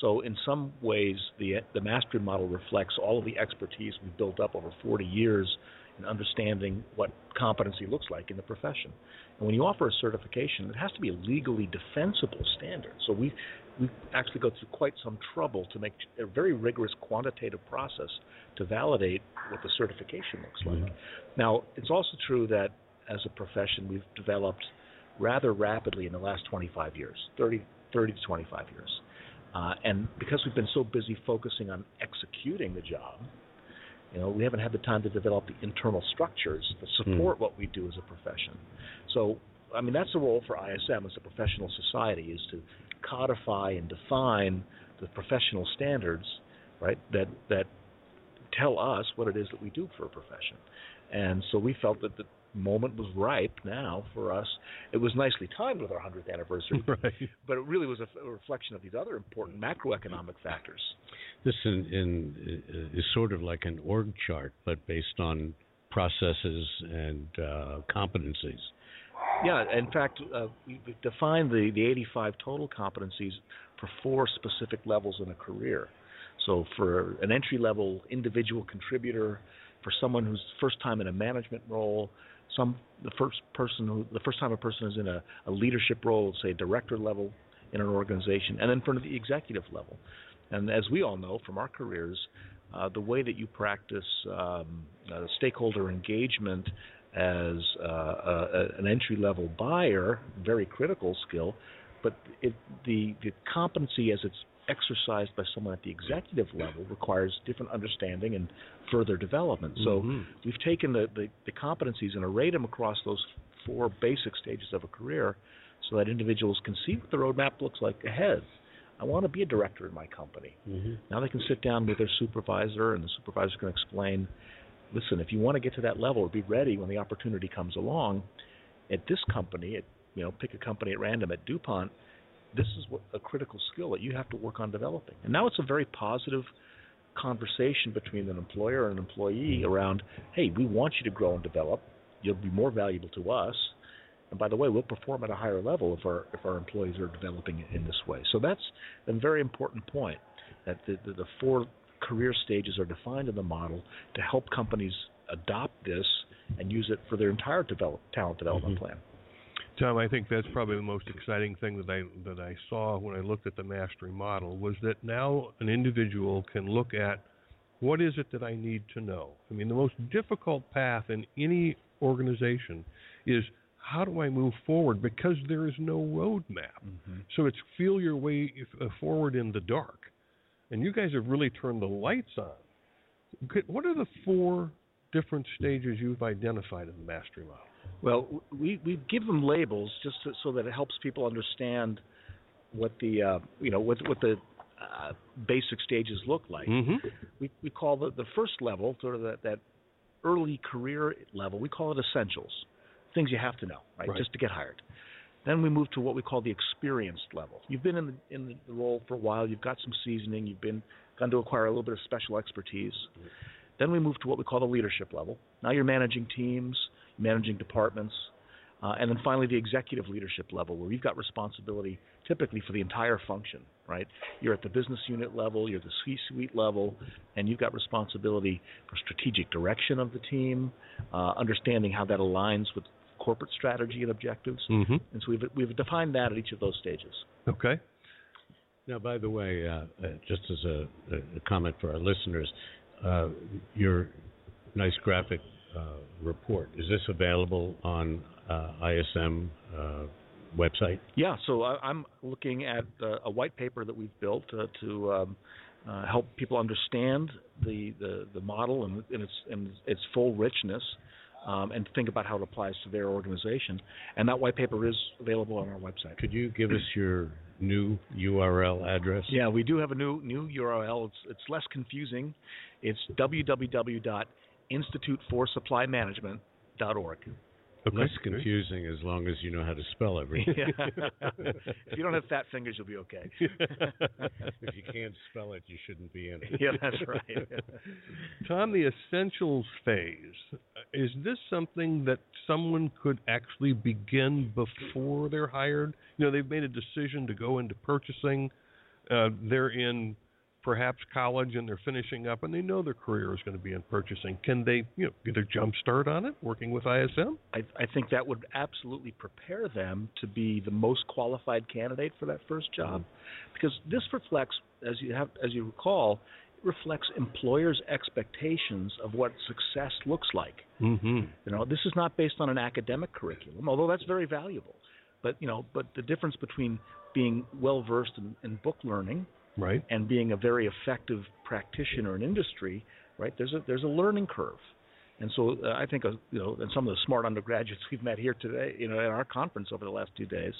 So in some ways, the the mastery model reflects all of the expertise we've built up over 40 years and understanding what competency looks like in the profession. And when you offer a certification, it has to be a legally defensible standard. So we we actually go through quite some trouble to make a very rigorous quantitative process to validate what the certification looks like. Mm-hmm. Now, it's also true that as a profession, we've developed rather rapidly in the last 25 years, 30, 30 to 25 years. Uh, and because we've been so busy focusing on executing the job, you know, we haven't had the time to develop the internal structures to support mm. what we do as a profession. So, I mean, that's the role for ISM as a professional society is to codify and define the professional standards, right? That that tell us what it is that we do for a profession. And so we felt that the moment was ripe now for us. It was nicely timed with our 100th anniversary, right. but it really was a, a, reflection of these other important macroeconomic factors. This in, in, is sort of like an org chart, but based on processes and uh, competencies. Yeah, in fact, uh, we defined the, the 85 total competencies for four specific levels in a career. So, for an entry level individual contributor, for someone who's first time in a management role, some the first person who the first time a person is in a, a leadership role, say director level in an organization, and then from the executive level. And as we all know from our careers, uh, the way that you practice um, uh, stakeholder engagement as uh, a, an entry level buyer, very critical skill, but it, the the competency as it's exercised by someone at the executive level requires different understanding and further development. So mm-hmm. we've taken the, the, the competencies and arrayed them across those four basic stages of a career so that individuals can see what the roadmap looks like ahead. I want to be a director in my company. Mm-hmm. Now they can sit down with their supervisor, and the supervisor can explain listen, if you want to get to that level or be ready when the opportunity comes along, at this company, at, you know, pick a company at random, at DuPont, this is what, a critical skill that you have to work on developing. And now it's a very positive conversation between an employer and an employee around, hey, we want you to grow and develop. You'll be more valuable to us. And by the way, we'll perform at a higher level if our if our employees are developing in this way. So that's a very important point that the, the, the four career stages are defined in the model to help companies adopt this and use it for their entire develop, talent development Mhm. plan. Tom, I think that's probably the most exciting thing that I that I saw when I looked at the mastery model was that now an individual can look at what is it that I need to know. I mean, the most difficult path in any organization is how do I move forward because there is no roadmap. So it's feel your way uh, forward in the dark, and you guys have really turned the lights on. What are the four different stages you've identified in the mastery model? Well, we we give them labels just so, so that it helps people understand what the uh, you know what what the uh, basic stages look like. Mm-hmm. We we call the the first level sort of that that early career level. We call it essentials, things you have to know, right, Right. just to get hired. Then we move to what we call the experienced level. You've been in the in the role for a while. You've got some seasoning. You've been gone to acquire a little bit of special expertise. Then we move to what we call the leadership level. Now you're managing teams, managing departments, uh, and then finally the executive leadership level, where you've got responsibility typically for the entire function. Right? You're at the business unit level, you're the C-suite level, and you've got responsibility for strategic direction of the team, uh, understanding how that aligns with corporate strategy and objectives. Mm-hmm. And so we've we've defined that at each of those stages. Okay. Now, by the way, uh, uh, just as a, a a comment for our listeners, uh, your nice graphic report is this available on uh, ISM uh, website? Yeah, so I, I'm looking at uh, a white paper that we've built uh, to um, uh, help people understand the, the, the model and, and its and its full richness, um, and think about how it applies to their organization. And that white paper is available on our website. Could you give us your new URL address? Yeah, we do have a new new URL. It's it's less confusing. It's www.instituteforsupplymanagement.org. Okay. Less confusing as long as you know how to spell everything. if you don't have fat fingers, you'll be okay. if you can't spell it, you shouldn't be in it. yeah, that's right. Tom, the essentials phase, uh, is this something that someone could actually begin before they're hired? You know, they've made a decision to go into purchasing. Uh, they're in perhaps college and they're finishing up and they know their career is going to be in purchasing. Can they, you know, get a jump start on it working with ISM? I, I think that would absolutely prepare them to be the most qualified candidate for that first job, because this reflects, as you have, as you recall, it reflects employers' expectations of what success looks like. Mm-hmm. You know, this is not based on an academic curriculum, although that's very valuable. But you know, but the difference between being well versed in, in book learning Right. and being a very effective practitioner in industry, right? There's a there's a learning curve, and so uh, I think uh, you know, and some of the smart undergraduates we've met here today, you know, at our conference over the last two days,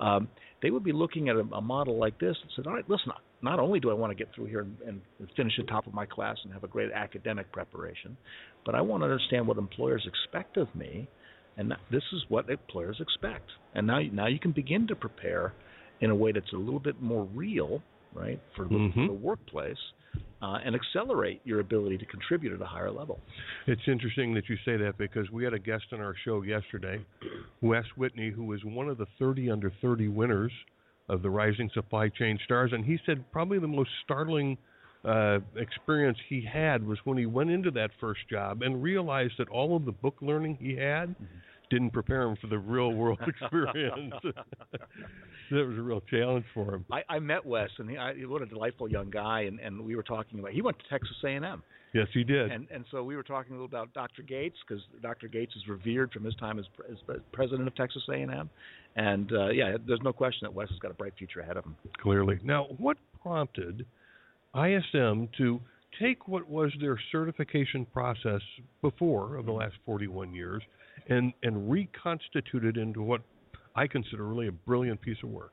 um, they would be looking at a, a model like this and said, all right, listen, not only do I want to get through here and, and finish the top of my class and have a great academic preparation, but I want to understand what employers expect of me, and this is what employers expect, and now now you can begin to prepare in a way that's a little bit more real right, for the, Mhm. the workplace, uh, and accelerate your ability to contribute at a higher level. It's interesting that you say that because we had a guest on our show yesterday, Wes Whitney, who was one of the 30 under 30 winners of the Rising Supply Chain Stars, and he said probably the most startling uh, experience he had was when he went into that first job and realized that all of the book learning he had didn't prepare him for the real world experience. that was a real challenge for him. I, I met Wes, and he, I, what a delightful young guy, and, and we were talking about. He went to Texas A&M, Yes, he did. and and so we were talking a little about Dr. Gates because Dr. Gates is revered from his time as, as president of Texas A&M, and uh, yeah, there's no question that Wes has got a bright future ahead of him. clearly. Now, what prompted ISM to take what was their certification process before of the last 41 years and and reconstitute it into what I consider really a brilliant piece of work?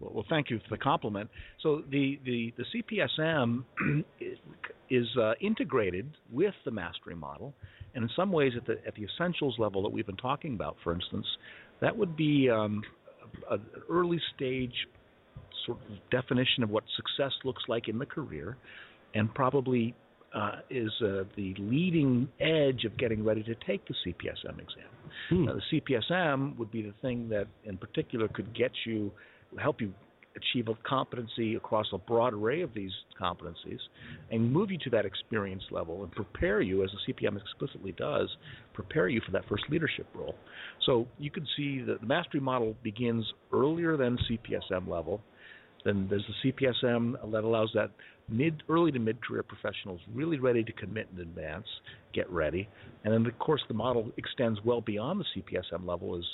Well, well, thank you for the compliment. So the the, the CPSM is uh, integrated with the mastery model, and in some ways, at the at the essentials level that we've been talking about, for instance, that would be um, an early stage sort of definition of what success looks like in the career, and probably uh, is uh, the leading edge of getting ready to take the CPSM exam. Hmm. Now, the CPSM would be the thing that, in particular, could get you, help you achieve a competency across a broad array of these competencies and move you to that experience level and prepare you, as the CPM explicitly does, prepare you for that first leadership role. So you can see that the mastery model begins earlier than CPSM level. Then there's the CPSM that allows that mid, early to mid-career professionals really ready to commit and advance, get ready, and then of course the model extends well beyond the CPSM level as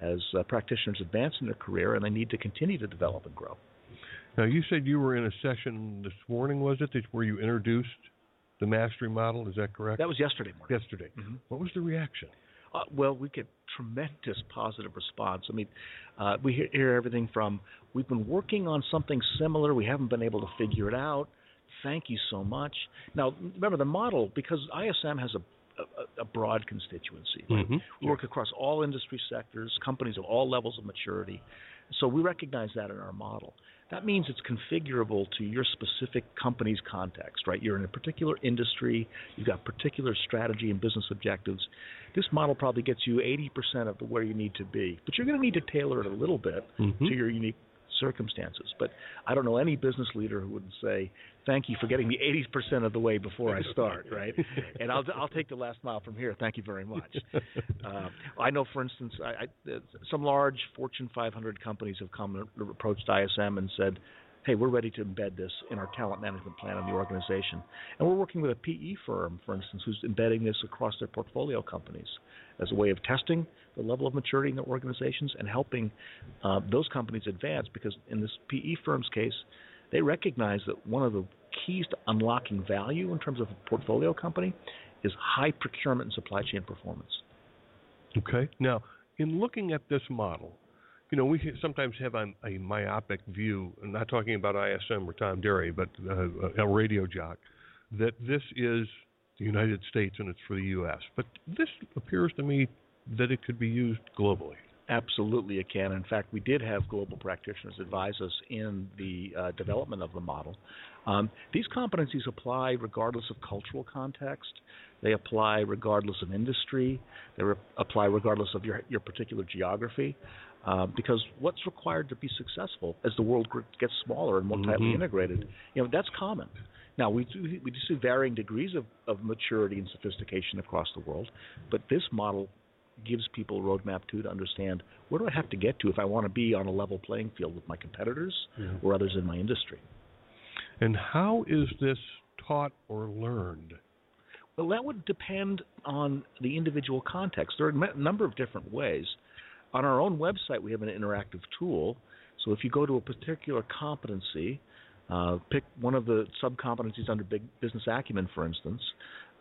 as uh, practitioners advance in their career and they need to continue to develop and grow. Now, you said you were in a session this morning, was it, that, where you introduced the mastery model? Is that correct? That was yesterday morning. Yesterday. Mhm. What was the reaction? Uh, well, we get tremendous positive response. I mean, uh, we hear, hear everything from we've been working on something similar, we haven't been able to figure it out. Thank you so much. Now, remember the model because ISM has a a, a broad constituency. right? Mhm. We work across all industry sectors, companies of all levels of maturity. So we recognize that in our model. That means it's configurable to your specific company's context, right? You're in a particular industry, you've got particular strategy and business objectives. This model probably gets you 80% of where you need to be, but you're going to need to tailor it a little bit Mhm. to your unique circumstances. But I don't know any business leader who would say, "Thank you for getting me 80% of the way before I start," right? and I'll I'll take the last mile from here. Thank you very much. Uh, I know, for instance, I, I, some large Fortune 500 companies have come and approached ISM and said, "Hey, we're ready to embed this in our talent management plan in the organization." And we're working with a PE firm, for instance, who's embedding this across their portfolio companies as a way of testing the level of maturity in their organizations and helping uh, those companies advance. Because in this PE firm's case, they recognize that one of the keys to unlocking value in terms of a portfolio company is high procurement and supply chain performance. Okay. Now, in looking at this model, you know, we sometimes have a, a myopic view, I'm not talking about ISM or Tom Derry, but uh, a radio jock, that this is the United States and it's for the U.S. But this appears to me that it could be used globally. Absolutely, it can. In fact, we did have global practitioners advise us in the uh, development of the model. Um, these competencies apply regardless of cultural context. They apply regardless of industry. They re- apply regardless of your your particular geography. Uh, because what's required to be successful as the world gets smaller and more tightly Mhm. integrated, you know, that's common. Now we do we do see varying degrees of, of maturity and sophistication across the world, but this model gives people a roadmap too to understand where do I have to get to if I want to be on a level playing field with my competitors or others in my industry. And how is this taught or learned? Well, that would depend on the individual context. There are a number of different ways. On our own website, we have an interactive tool. So if you go to a particular competency, uh, pick one of the sub competencies under big business acumen, for instance,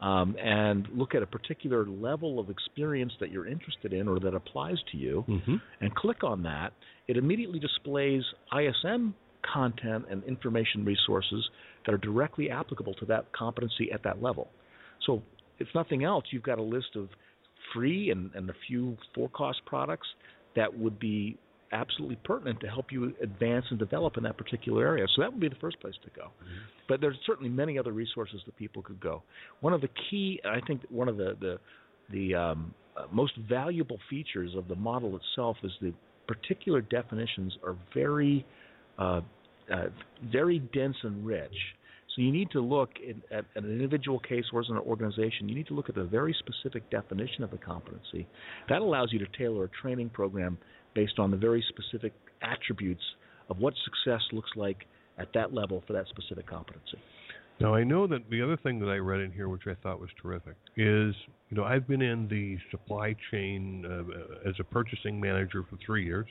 um, and look at a particular level of experience that you're interested in or that applies to you, Mm-hmm. and click on that, it immediately displays ISM content and information resources that are directly applicable to that competency at that level. So, if nothing else, you've got a list of free and, and a few for cost products that would be absolutely pertinent to help you advance and develop in that particular area. So that would be the first place to go. But there's certainly many other resources that people could go. One of the key, I think, one of the the the um, uh, most valuable features of the model itself is the particular definitions are very uh, uh, very dense and rich. So you need to look in, at, at an individual case or as an organization. You need to look at the very specific definition of the competency. That allows you to tailor a training program based on the very specific attributes of what success looks like at that level for that specific competency. Now I know that the other thing that I read in here, which I thought was terrific, is you know I've been in the supply chain uh, as a purchasing manager for three years,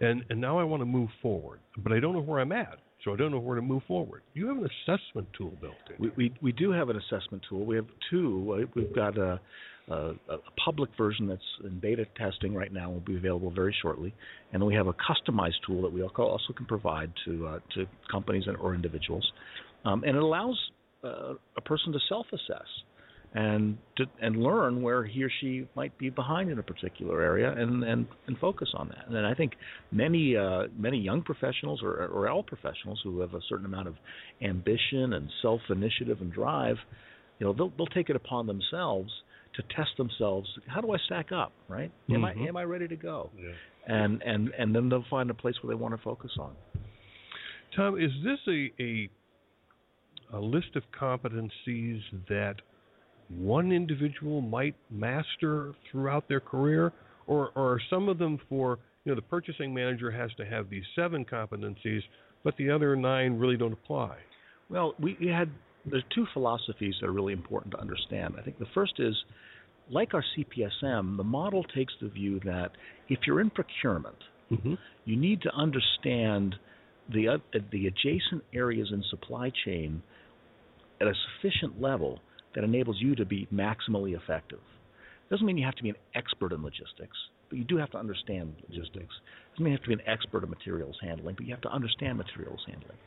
and and now I want to move forward, but I don't know where I'm at, so I don't know where to move forward. You have an assessment tool built in. We, we we do have an assessment tool. We have two. We've got a, a, a public version that's in beta testing right now. Will be available very shortly, and we have a customized tool that we also can provide to uh, to companies and, or individuals, um, and it allows uh, a person to self-assess and to, and learn where he or she might be behind in a particular area and and, and focus on that. And I think many uh, many young professionals or or all professionals who have a certain amount of ambition and self initiative and drive, you know, they'll they'll take it upon themselves to test themselves. How do I stack up? Right? Am Mm-hmm. I am I ready to go? Yeah. And and and then they'll find a place where they want to focus on. Tom, is this a, a a list of competencies that one individual might master throughout their career, or, or are some of them for you know the purchasing manager has to have these seven competencies, but the other nine really don't apply? Well, we, we had there's two philosophies that are really important to understand. I think the first is like our CPSM, the model takes the view that if you're in procurement, Mm-hmm. you need to understand the uh, the adjacent areas in supply chain at a sufficient level that enables you to be maximally effective. Doesn't mean you have to be an expert in logistics, but you do have to understand logistics. Doesn't mean you have to be an expert in materials handling, but you have to understand materials handling.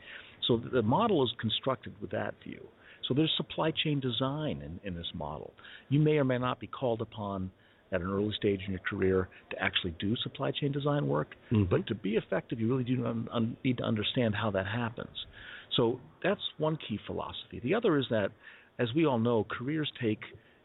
So the model is constructed with that view. So there's supply chain design in, in this model. You may or may not be called upon at an early stage in your career to actually do supply chain design work, mm-hmm. but to be effective, you really do un- un- need to understand how that happens. So that's one key philosophy. The other is that, as we all know, careers take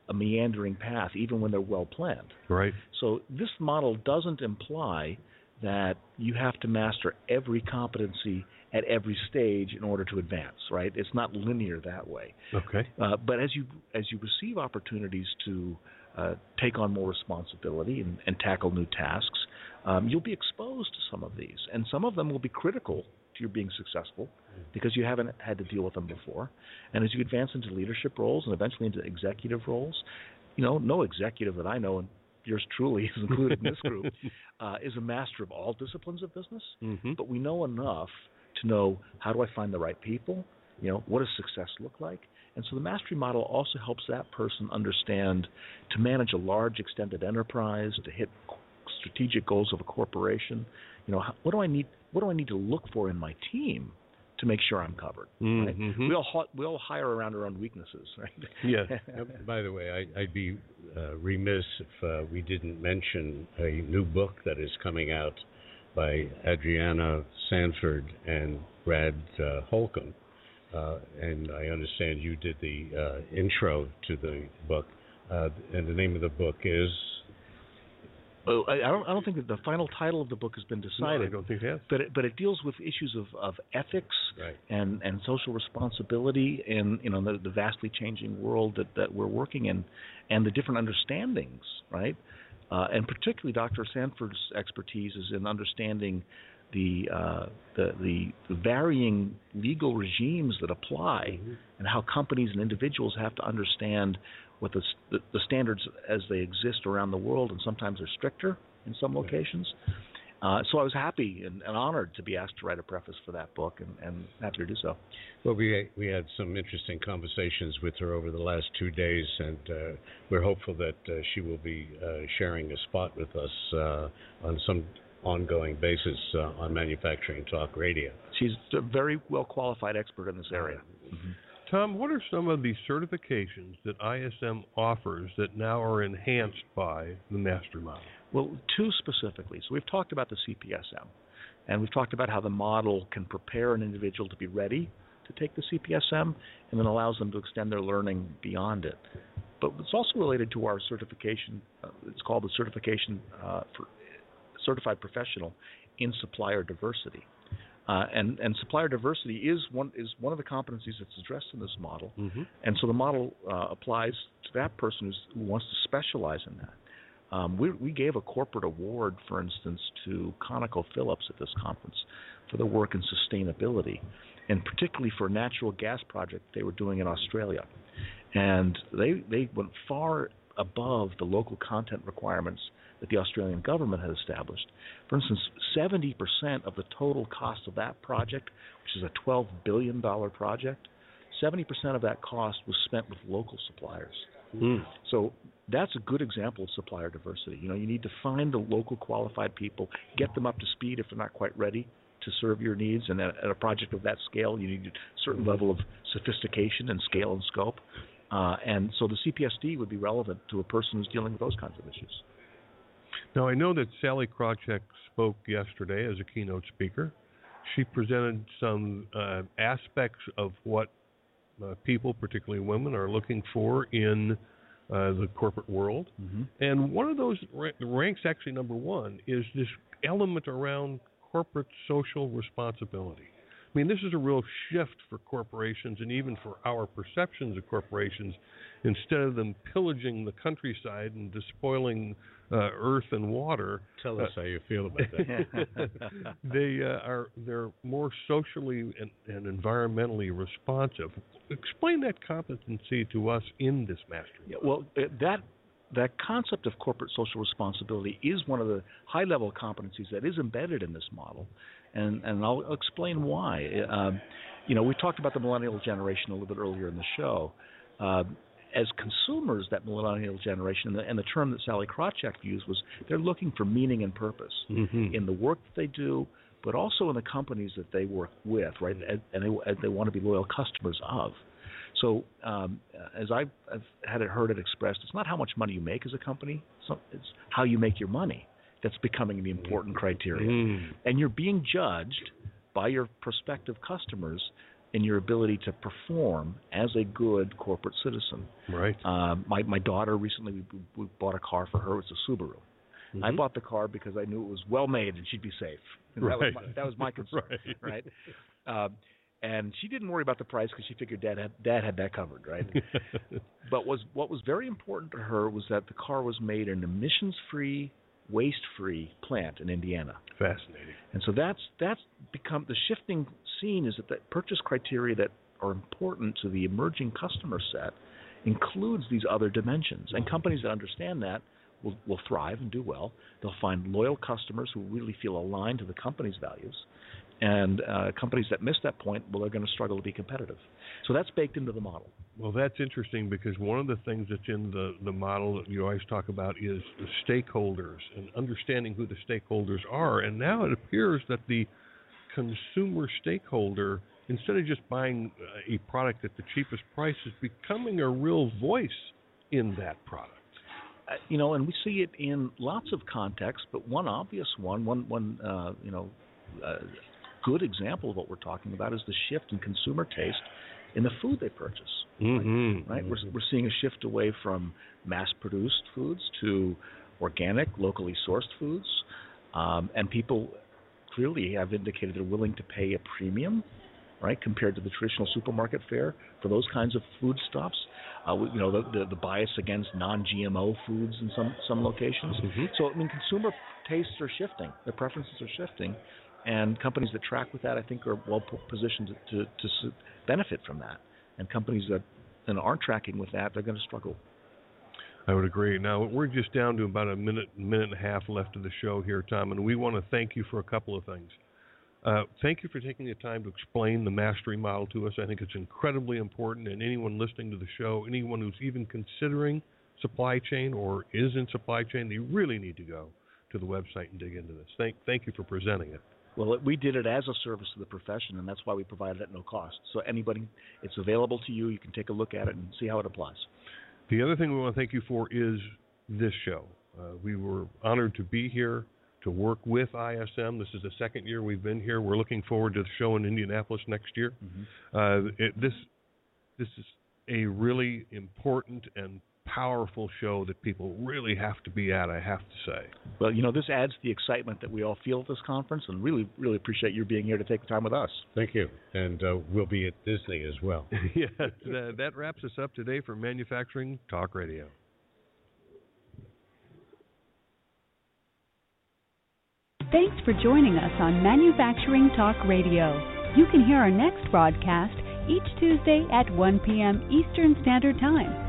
a meandering path, even when they're well planned. Right. So this model doesn't imply that you have to master every competency at every stage in order to advance. Right? It's not linear that way. Okay. Uh, but as you as you receive opportunities to uh, take on more responsibility and, and tackle new tasks, um, you'll be exposed to some of these, and some of them will be critical to your being successful because you haven't had to deal with them before. And as you advance into leadership roles and eventually into executive roles, you know, no executive that I know, and yours truly is included in this group, uh, is a master of all disciplines of business. Mm-hmm. But we know enough to know how do I find the right people? You know, what does success look like? And so the mastery model also helps that person understand to manage a large extended enterprise, to hit strategic goals of a corporation. You know, what do I need? What do I need to look for in my team to make sure I'm covered? Right? Mhm. We all we all hire around our own weaknesses, right? Yeah. By the way, I, I'd be uh, remiss if uh, we didn't mention a new book that is coming out by Adriana Sanford and Brad uh, Holcomb. Uh, and I understand you did the uh, intro to the book. Uh, and the name of the book is Oh, I, I don't. I don't think that the final title of the book has been decided. No. I don't think it has. but it, but it deals with issues of, of ethics Right. and, and social responsibility in you know the, the vastly changing world that, that we're working in, and the different understandings, right? Uh, and particularly, Dr. Sanford's expertise is in understanding the, uh, the the varying legal regimes that apply, and how companies and individuals have to understand what the, the the standards as they exist around the world, and sometimes they're stricter in some locations. Uh, so I was happy and, and honored to be asked to write a preface for that book, and, and happy to do so. Well, we we had some interesting conversations with her over the last two days, and uh, we're hopeful that uh, she will be uh, sharing a spot with us uh, on some ongoing basis uh, on Manufacturing Talk Radio. She's a very well qualified expert in this area. Tom, what are some of the certifications that ISM offers that now are enhanced by the master model? Well, two specifically. So we've talked about the CPSM, and we've talked about how the model can prepare an individual to be ready to take the CPSM, and then allows them to extend their learning beyond it. But it's also related to our certification. Uh, it's called the certification uh, for certified professional in supplier diversity. Uh, and, and supplier diversity is one is one of the competencies that's addressed in this model, Mm-hmm. and so the model uh, applies to that person who's, who wants to specialize in that. Um, we, we gave a corporate award, for instance, to ConocoPhillips at this conference for their work in sustainability, and particularly for a natural gas project they were doing in Australia. And they they went far above the local content requirements that the Australian government had established. For instance, 70% of the total cost of that project, which is a $12 billion project, 70% of that cost was spent with local suppliers. Mm. So that's a good example of supplier diversity. You know, you need to find the local qualified people, get them up to speed if they're not quite ready to serve your needs. And at, at a project of that scale, you need a certain level of sophistication and scale and scope. Uh, and so the CPSD would be relevant to a person who's dealing with those kinds of issues. Now, I know that Sallie Krawcheck spoke yesterday as a keynote speaker. She presented some uh, aspects of what uh, people, particularly women, are looking for in uh, the corporate world. Mm-hmm. And one of those ra- ranks actually number one is this element around corporate social responsibility. I mean, this is a real shift for corporations and even for our perceptions of corporations. Instead of them pillaging the countryside and despoiling uh, earth and water, Tell us uh, how you feel about that. they uh, are they're more socially and, and environmentally responsive. Explain that competency to us in this master. Yeah, well, uh, that that concept of corporate social responsibility is one of the high level competencies that is embedded in this model, and and I'll explain why. Um, you know, we talked about the millennial generation a little bit earlier in the show. Um, as consumers, that millennial generation, and the, and the term that Sallie Krawcheck used was they're looking for meaning and purpose Mm-hmm. in the work that they do, but also in the companies that they work with, right? And, and they, and they want to be loyal customers of. So, um, as I've, I've had it heard it expressed, it's not how much money you make as a company; it's how you make your money that's becoming the important criteria. Mm. And you're being judged by your prospective customers in your ability to perform as a good corporate citizen. Right. Um, my my daughter recently we, we bought a car for her. It's a Subaru. I Mhm. bought the car because I knew it was well made and she'd be safe. And That was Right. my, that was my concern, Right. right? Um, and she didn't worry about the price because she figured dad had dad had that covered, right? but was what was very important to her was that the car was made in emissions-free, waste-free plant in Indiana. Fascinating. And so that's that's become the shifting scene is that the purchase criteria that are important to the emerging customer set includes these other dimensions. And companies that understand that will, will thrive and do well. They'll find loyal customers who really feel aligned to the company's values. And uh, companies that miss that point, well, they're going to struggle to be competitive. So that's baked into the model. Well, that's interesting because one of the things that's in the, the model that you always talk about is the stakeholders and understanding who the stakeholders are. And now it appears that the consumer stakeholder, instead of just buying uh, a product at the cheapest price, is becoming a real voice in that product. Uh, you know, and we see it in lots of contexts, but one obvious one, one, one, uh, you know, uh, good example of what we're talking about is the shift in consumer taste in the food they purchase. Mm-hmm. Right, we're we're seeing a shift away from mass-produced foods to organic, locally sourced foods, um, and people clearly have indicated they're willing to pay a premium, right, compared to the traditional supermarket fare for those kinds of foodstuffs. Uh, you know, the, the the bias against non-GMO foods in some some locations. Mhm. So I mean, consumer tastes are shifting, their preferences are shifting, and companies that track with that, I think, are well positioned to to, to benefit from that. And companies that that aren't tracking with that, they're going to struggle. I would agree. Now we're just down to about a minute, minute and a half left of the show here, Tom, and we want to thank you for a couple of things. Uh, thank you for taking the time to explain the mastery model to us. I think it's incredibly important, and anyone listening to the show, anyone who's even considering supply chain or is in supply chain, they really need to go to the website and dig into this. Thank, thank you for presenting it. Well, we did it as a service to the profession, and that's why we provided it at no cost. So anybody, it's available to you. You can take a look at it and see how it applies. The other thing we want to thank you for is this show. Uh, we were honored to be here to work with ISM. This is the second year we've been here. We're looking forward to the show in Indianapolis next year. Uh, it, this this is a really important and powerful show that people really have to be at. I have to say. Well, you know, this adds the excitement that we all feel at this conference, and really, really appreciate you being here to take the time with us. Thank you. And uh, we'll be at Disney as well. yes, that, that wraps us up today for Manufacturing Talk Radio. Thanks for joining us on Manufacturing Talk Radio. You can hear our next broadcast each Tuesday at 1 p.m. Eastern Standard Time